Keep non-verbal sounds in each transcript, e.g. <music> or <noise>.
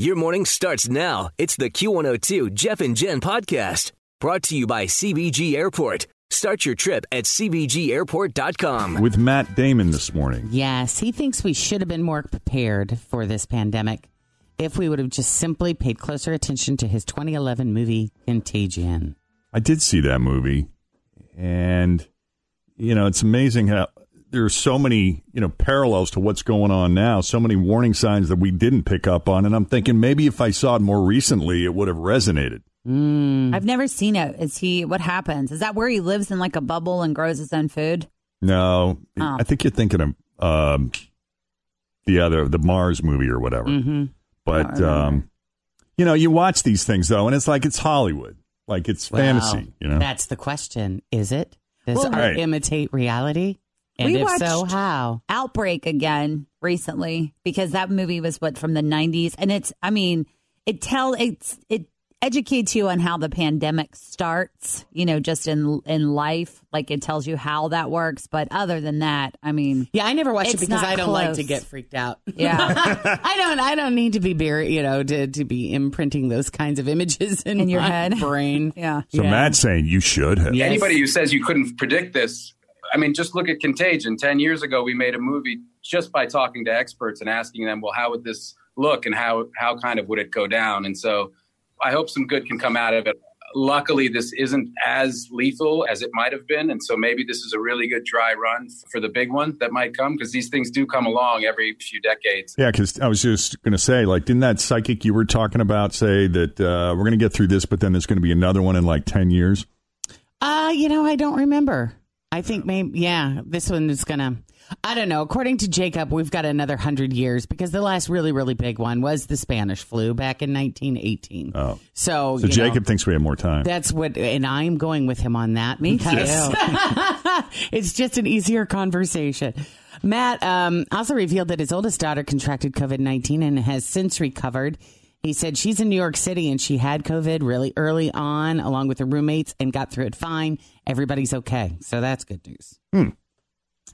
Your morning starts now. It's the Q102 Jeff and Jen podcast brought to you by CVG Airport. Start your trip at CVGAirport.com. With Matt Damon this morning. Yes, he thinks we should have been more prepared for this pandemic if we would have just simply paid closer attention to his 2011 movie, Contagion. I did see that movie. And, you know, it's amazing how there are so many, you know, parallels to what's going on now, so many warning signs that we didn't pick up on. And I'm thinking maybe if I saw it more recently, it would have resonated. Mm. I've never seen it. Is he? What happens? Is that where he lives in like a bubble and grows his own food? No, Oh. I think you're thinking of um, the other, the Mars movie or whatever. Mm-hmm. But, um, you know, you watch these things though, and it's like it's Hollywood, like it's fantasy, you know? That's the question. Is it? Does Well, art Right. imitate reality? And We if so, watched- how? Outbreak again recently because that movie was what from the 90s and it's I mean it tell it's it educates you on how the pandemic starts, you know, just in in life, like it tells you how that works, but other than that, I mean, Yeah, I never watch it because I don't like to get freaked out. <laughs> Yeah. I don't. I don't need to be buried, you know, to, to be imprinting those kinds of images in, In your my head. brain. <laughs> yeah. so yeah. Matt's saying you should have. Yes. Anybody who says you couldn't predict this, I mean, just look at Contagion. 10 years ago, we made a movie just by talking to experts and asking them, well, how would this look and how, how kind of would it go down? And so I hope some good can come out of it. Luckily, this isn't as lethal as it might have been. And so maybe this is a really good dry run for the big one that might come because these things do come along every few decades. Yeah, because I was just going to say, like, didn't that psychic you were talking about say that uh, we're going to get through this, but then there's going to be another one in like 10 years? Uh, you know, I don't remember. I think maybe, yeah, this one is going to, I don't know. According to Jacob, we've got another hundred years because the last really, really big one was the Spanish flu back in 1918. Oh. So, So Jacob know, thinks we have more time. that's what, and I'm going with him on that. Me too. <laughs> it's just an easier conversation. Matt um, also revealed that his oldest daughter contracted COVID 19 and has since recovered. He said she's in New York City and she had COVID really early on, along with her roommates, and got through it fine. Everybody's okay. So that's good news.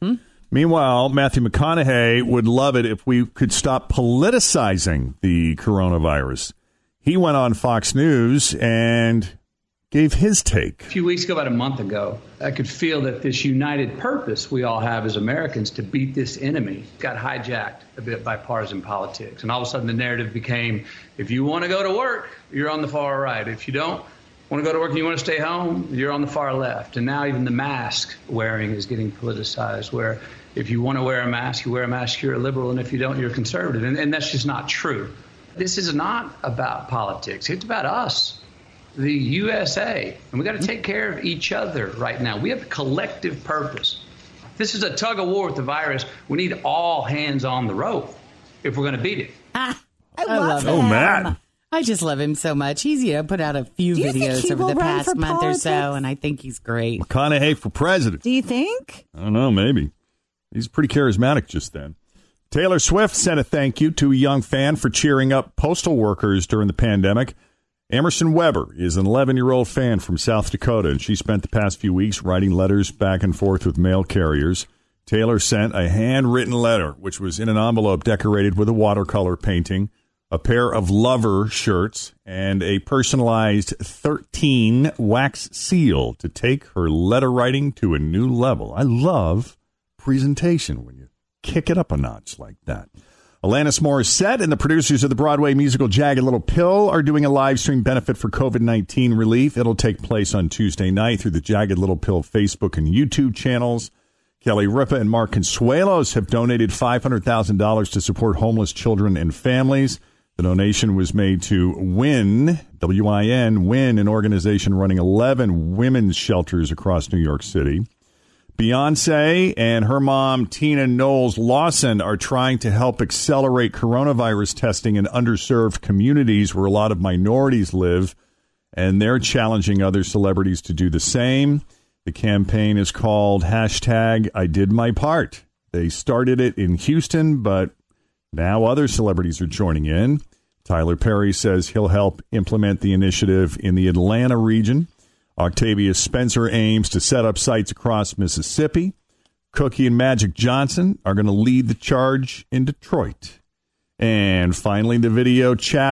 Hmm. Meanwhile, Matthew McConaughey would love it if we could stop politicizing the coronavirus. He went on Fox News and gave his take. A few weeks ago, about a month ago, I could feel that this united purpose we all have as Americans to beat this enemy got hijacked a bit by partisan politics. And all of a sudden, the narrative became if you want to go to work, you're on the far right. If you don't want to go to work and you want to stay home, you're on the far left. And now even the mask wearing is getting politicized, where if you want to wear a mask, you wear a mask, you're a liberal. And if you don't, you're a conservative. And, and that's just not true. This is not about politics, it's about us the USA, and we got to take care of each other right now. We have a collective purpose. This is a tug of war with the virus. We need all hands on the rope if we're going to beat it. Ah, I, I love love him. Oh, Matt. I just love him so much. He's you know put out a few Do you think videos over the past for month or so, and I think he's great. McConaughey for president. Do you think? I don't know, maybe. He's pretty charismatic just then. Taylor Swift sent a thank you to a young fan for cheering up postal workers during the pandemic. Emerson Weber is an 11 year old fan from South Dakota, and she spent the past few weeks writing letters back and forth with mail carriers. Taylor sent a handwritten letter, which was in an envelope decorated with a watercolor painting, a pair of lover shirts, and a personalized 13 wax seal to take her letter writing to a new level. I love presentation when you kick it up a notch like that. Alanis Morissette and the producers of the Broadway musical Jagged Little Pill are doing a live stream benefit for COVID 19 relief. It'll take place on Tuesday night through the Jagged Little Pill Facebook and YouTube channels. Kelly Ripa and Mark Consuelos have donated $500,000 to support homeless children and families. The donation was made to WIN, W I N, WIN, an organization running 11 women's shelters across New York City. Beyonce and her mom, Tina Knowles Lawson, are trying to help accelerate coronavirus testing in underserved communities where a lot of minorities live, and they're challenging other celebrities to do the same. The campaign is called hashtag I did my part. They started it in Houston, but now other celebrities are joining in. Tyler Perry says he'll help implement the initiative in the Atlanta region. Octavia Spencer aims to set up sites across Mississippi. Cookie and Magic Johnson are going to lead the charge in Detroit. And finally, the video chat.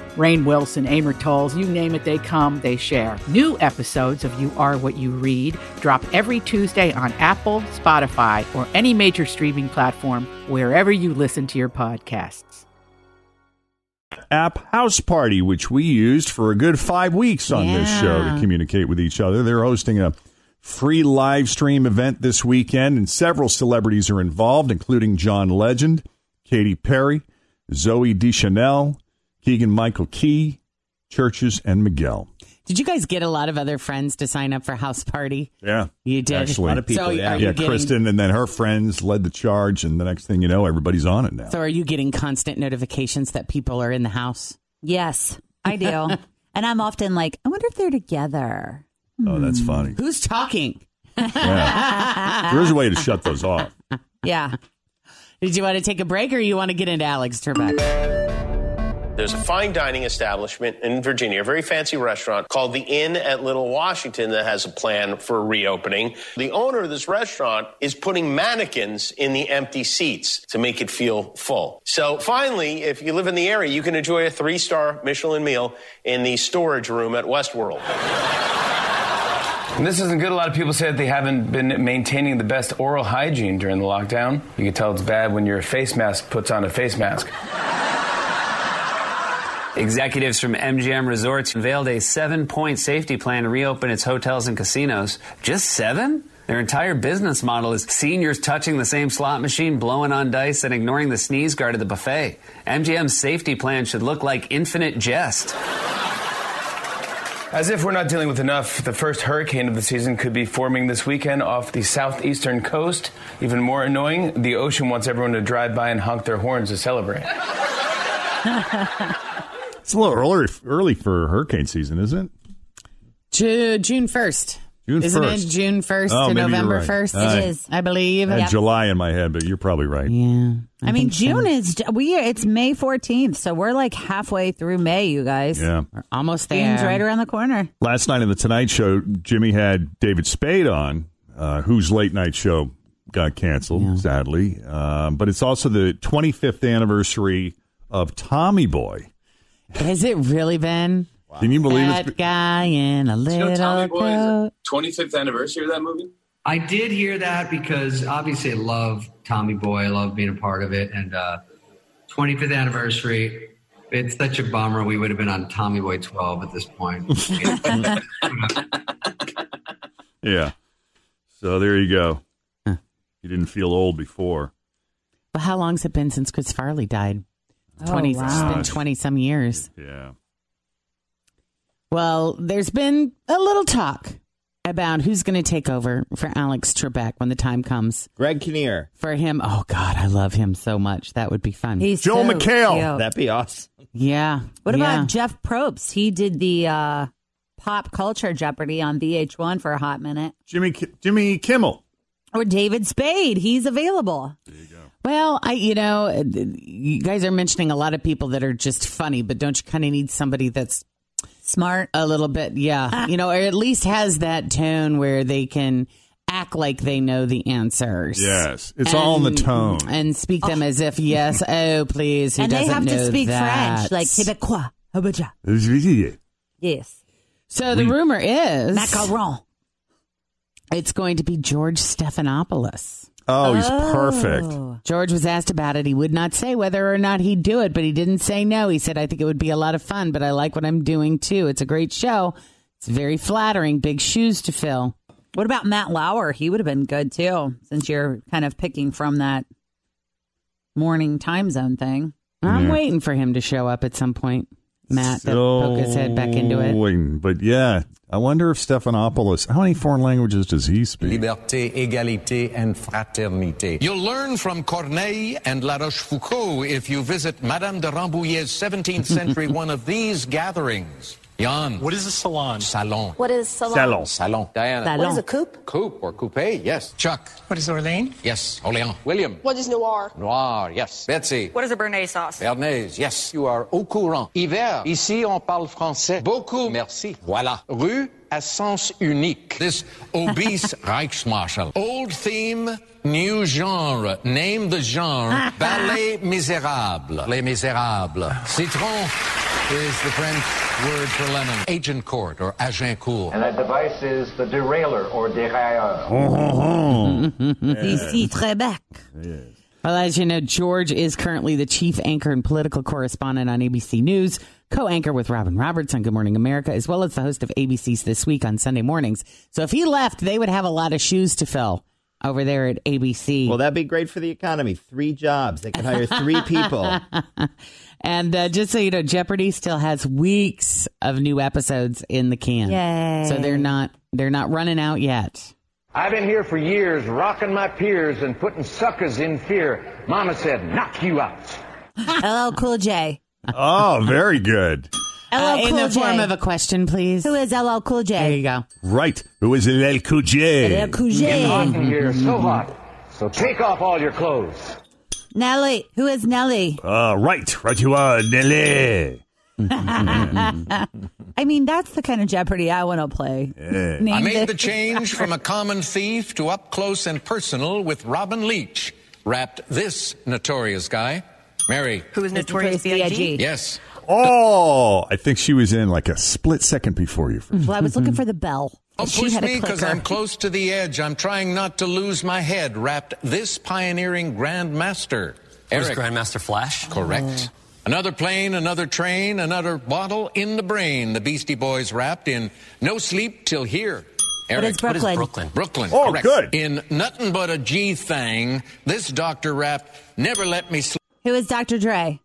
Rainn Wilson, Amor Towles, you name it, they come, they share. New episodes of You Are What You Read drop every Tuesday on Apple, Spotify, or any major streaming platform wherever you listen to your podcasts. app House Party, which we used for a good five weeks on this show to communicate with each other. They're hosting a free live stream event this weekend, and several celebrities are involved, including John Legend, Katy Perry, Zooey Deschanel, Keegan Michael Key, CHVRCHES, and Miguel. Did you guys get a lot of other friends to sign up for House Party? Yeah, You did. Actually, A lot of people, So yeah. yeah. getting- Kristen and then her friends led the charge, and the next thing you know, everybody's on it now. So are you getting constant notifications that people are in the house? Yes, I do. <laughs> and I'm often like, I wonder if they're together. Oh, that's hmm. funny. Who's talking? Yeah. there is a way to shut those off. Yeah. Did you want to take a break or you want to get into Alex Trebek? There's a fine dining establishment in Virginia, a very fancy restaurant called the Inn at Little Washington that has a plan for reopening. The owner of this restaurant is putting mannequins in the empty seats to make it feel full. So finally, if you live in the area, you can enjoy a three star Michelin meal in the storage room at Westworld. And this isn't good. A lot of people say that they haven't been maintaining the best oral hygiene during the lockdown. You can tell it's bad when your face mask puts on a face mask. Executives from MGM Resorts unveiled a seven point safety plan to reopen its hotels and casinos. Just seven? Their entire business model is seniors touching the same slot machine, blowing on dice, and ignoring the sneeze guard at the buffet. MGM's safety plan should look like infinite jest. As if we're not dealing with enough, the first hurricane of the season could be forming this weekend off the southeastern coast. Even more annoying, the ocean wants everyone to drive by and honk their horns to celebrate. <laughs> It's a little early, early for hurricane season, isn't it? Ju- June 1st. June Isn't 1st. it June 1st Oh, to November right. 1st? All right. It is. I believe. I had July in my head, but you're probably right. Yeah. I, mean, think so. June is we. It's May 14th, so we're like halfway through May, you guys. Yeah. We're almost there. June's right around the corner. Last night on the Tonight Show, Jimmy had David Spade on, uh, whose late night show got canceled, sadly. Um, but it's also the 25th anniversary of Tommy Boy. Has it really been? Can you believe that it's guy in a You little know, Tommy Boy is coat? the 25th anniversary of that movie. I did hear that because obviously I love Tommy Boy. I love being a part of it. And uh, 25th anniversary, it's such a bummer. We would have been on Tommy Boy 12 at this point. <laughs> Yeah. So there you go. You didn't feel old before. Well, how long's it been since Chris Farley died? Oh, 20, wow. It's been 20 some years. Yeah. Well, there's been a little talk about who's going to take over for Alex Trebek when the time comes. Greg Kinnear. For him, oh God, I love him so much. That would be fun. He's Joel so McHale. cute. That'd be awesome. Yeah. What yeah. about Jeff Probst? He did the uh, pop culture Jeopardy on VH1 for a hot minute. Jimmy Jimmy Kimmel. Or David Spade. He's available. Well, I, you know, you guys are mentioning a lot of people that are just funny, but don't you kind of need somebody that's smart a little bit? Yeah. Ah. you know, or at least has that tone where they can act like they know the answers. Yes. It's all in the tone. And speak them oh. as if, yes, <laughs> oh, please, who and they doesn't have to speak that? French, like Quebecois. Habaja. Yes. So the rumor is Macaron. it's going to be George Stephanopoulos. Oh, he's oh. perfect. George was asked about it. He would not say whether or not he'd do it, but he didn't say no. He said, I think it would be a lot of fun, but I like what I'm doing too. It's a great show. It's very flattering. Big shoes to fill. What about Matt Lauer? He would have been good too, since you're kind of picking from that morning time zone thing. I'm Yeah. waiting for him to show up at some point. Matt, to poke his head back into it. But yeah, I wonder if Stephanopoulos, how many foreign languages does he speak? Liberté, égalité, and fraternité. You'll learn from Corneille and La Rochefoucauld if you visit Madame de Rambouillet's 17th century <laughs> one of these gatherings. Jan. What is a salon? Salon. What is salon? Salon. Salon. Diana. Salon. What is a coupe? Coupe or coupe, yes. Chuck. What is Orleans? Yes, Orléans. William. What is noir? Noir, yes. Betsy. What is a Bernays sauce? Bernays, yes. You are au courant. Hiver. Ici, on parle français. Beaucoup. Merci. Voilà. Rue à sens unique. This obese <laughs> Reichsmarschall. Old theme, new genre. Name the genre. <laughs> Ballet Misérable. Les Misérables. Citron is the French word for lemon. Agent court or agent court. And that device is the derailleur or dérailleur. Ici, Trebek. Well, as you know, George is currently the chief anchor and political correspondent on ABC News, co anchor with Robin Roberts on Good Morning America, as well as the host of ABC's This Week on Sunday mornings. So if he left, they would have a lot of shoes to fill over there at ABC. Well, that'd be great for the economy. Three jobs. They could hire three <laughs> people. And uh, just so you know, Jeopardy still has weeks of new episodes in the can. Yay. So they're not they're not running out yet. I've been here for years, rocking my peers and putting suckers in fear. Mama said, knock you out. <laughs> LL Cool J. Oh, very good. LL Uh, in Cool the form J. of a question, please. Who is LL Cool J? There you go. Right. Who is LL Cool J? LL Cool It's hot in J. here, so hot. So take off all your clothes. Nelly. Who is Nelly? Uh, right. Right you are, Nelly. <laughs> I mean, that's the kind of Jeopardy I want to play. Name I made the- the change from a common thief to up close and personal with Robin Leach. Rapped this notorious guy. Mary. Who is Notorious Notorious B.I.G.? B.I.G.? Yes. Oh, I think she was in like a split second before you. Well, I was looking for the bell. Don't she push had me because. I'm close to the edge. I'm trying not to lose my head. Rapped this pioneering grandmaster. Was Eric. Grandmaster Flash? Correct. Oh. Another plane, another train, another bottle in the brain. The Beastie Boys rapped in No Sleep Till Here. Eric. is Brooklyn? What is Brooklyn? Brooklyn. Oh, correct. good. In Nothing But a G Thing, this doctor rapped Never Let Me Sleep. Who is Dr. Dre?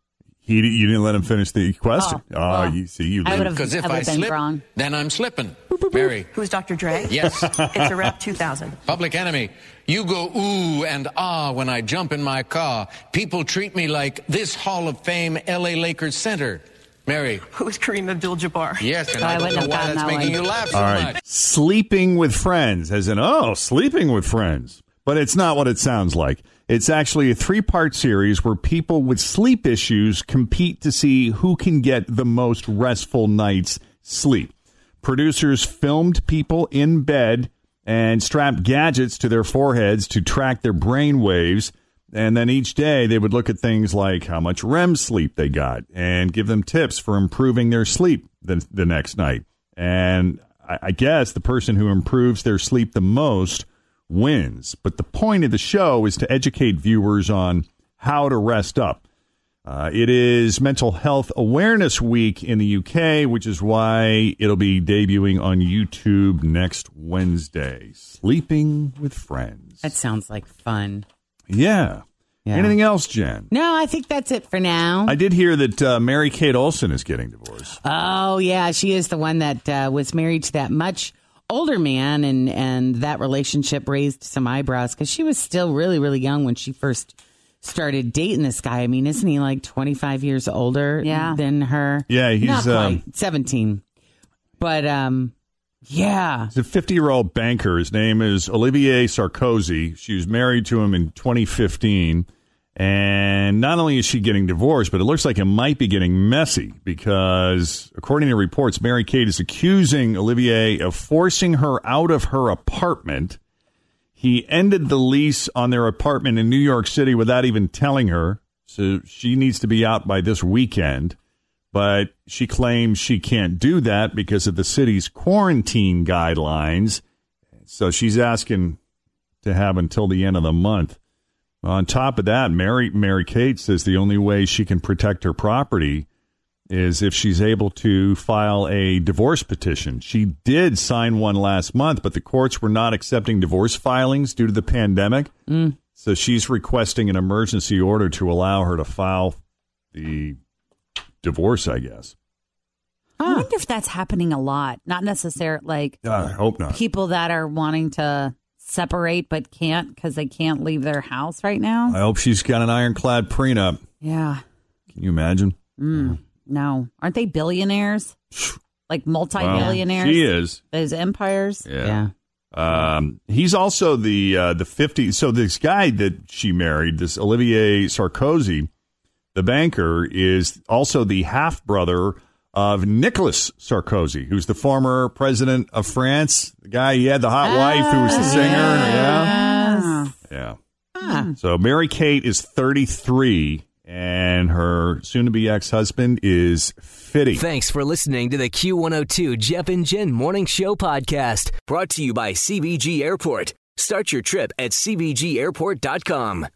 He, you didn't let him finish the question. Oh, Oh, well, you see, you I would've- Because if I I, slip, wrong. then I'm slipping. Mary. Who is Dr. Dre? <laughs> Yes. it's a rep 2000. Public enemy. You go ooh and ah when I jump in my car. People treat me like this Hall of Fame LA Lakers center. Mary. Who is Kareem Abdul-Jabbar? Yes, and Oh, I I don't wouldn't know have why gotten that's that making one. you laugh so All right. much. Sleeping with friends, as in, oh, sleeping with friends. But it's not what it sounds like. It's actually a three part series where people with sleep issues compete to see who can get the most restful night's sleep. Producers filmed people in bed and strapped gadgets to their foreheads to track their brain waves. And then each day they would look at things like how much REM sleep they got and give them tips for improving their sleep the, the next night. And I, I guess the person who improves their sleep the most wins. But the point of the show is to educate viewers on how to rest up. Uh, it is Mental Health Awareness Week in the UK, which is why it'll be debuting on YouTube next Wednesday. Sleeping with Friends. That sounds like fun. Yeah. Yeah. Anything else, Jen? No, I think that's it for now. I did hear that uh, Mary Kate Olsen is getting divorced. Oh yeah, she is the one that uh, was married to that much older man, and and that relationship raised some eyebrows because she was still really really young when she first started dating this guy. I mean, isn't he like twenty five years older Yeah. than her? Yeah, he's, not quite um, seventeen, but um, yeah, He's a 50 year old banker. His name is Olivier Sarkozy. She was married to him in 2015. And not only is she getting divorced, but it looks like it might be getting messy because, according to reports, Mary Kate is accusing Olivier of forcing her out of her apartment. He ended the lease on their apartment in New York City without even telling her. So she needs to be out by this weekend. But she claims she can't do that because of the city's quarantine guidelines. So she's asking to have until the end of the month. On top of that, Mary Mary Kate says the only way she can protect her property is if she's able to file a divorce petition. She did sign one last month, but the courts were not accepting divorce filings due to the pandemic. Mm. So she's requesting an emergency order to allow her to file the divorce, I guess. I wonder if that's happening a lot. Not necessarily like I hope not. people that are wanting to separate but can't because they can't leave their house right now. I hope she's got an ironclad prenup. Yeah. Can you imagine? Mm, no. Aren't they billionaires? <sighs> Like multi-millionaires? Well, she is. Those empires? Yeah. Um, he's also the uh, the 50. So this guy that she married, this Olivier Sarkozy, the banker, is also the half brother of Nicolas Sarkozy, who's the former president of France. The guy he had the hot wife who was the ah, singer. Yeah. Yeah. Ah. Hmm. So Mary Kate is 33 and her soon to be ex husband is 50. Thanks for listening to the Q102 Jeff and Jen Morning Show podcast, brought to you by CVG Airport. Start your trip at CVGAirport.com.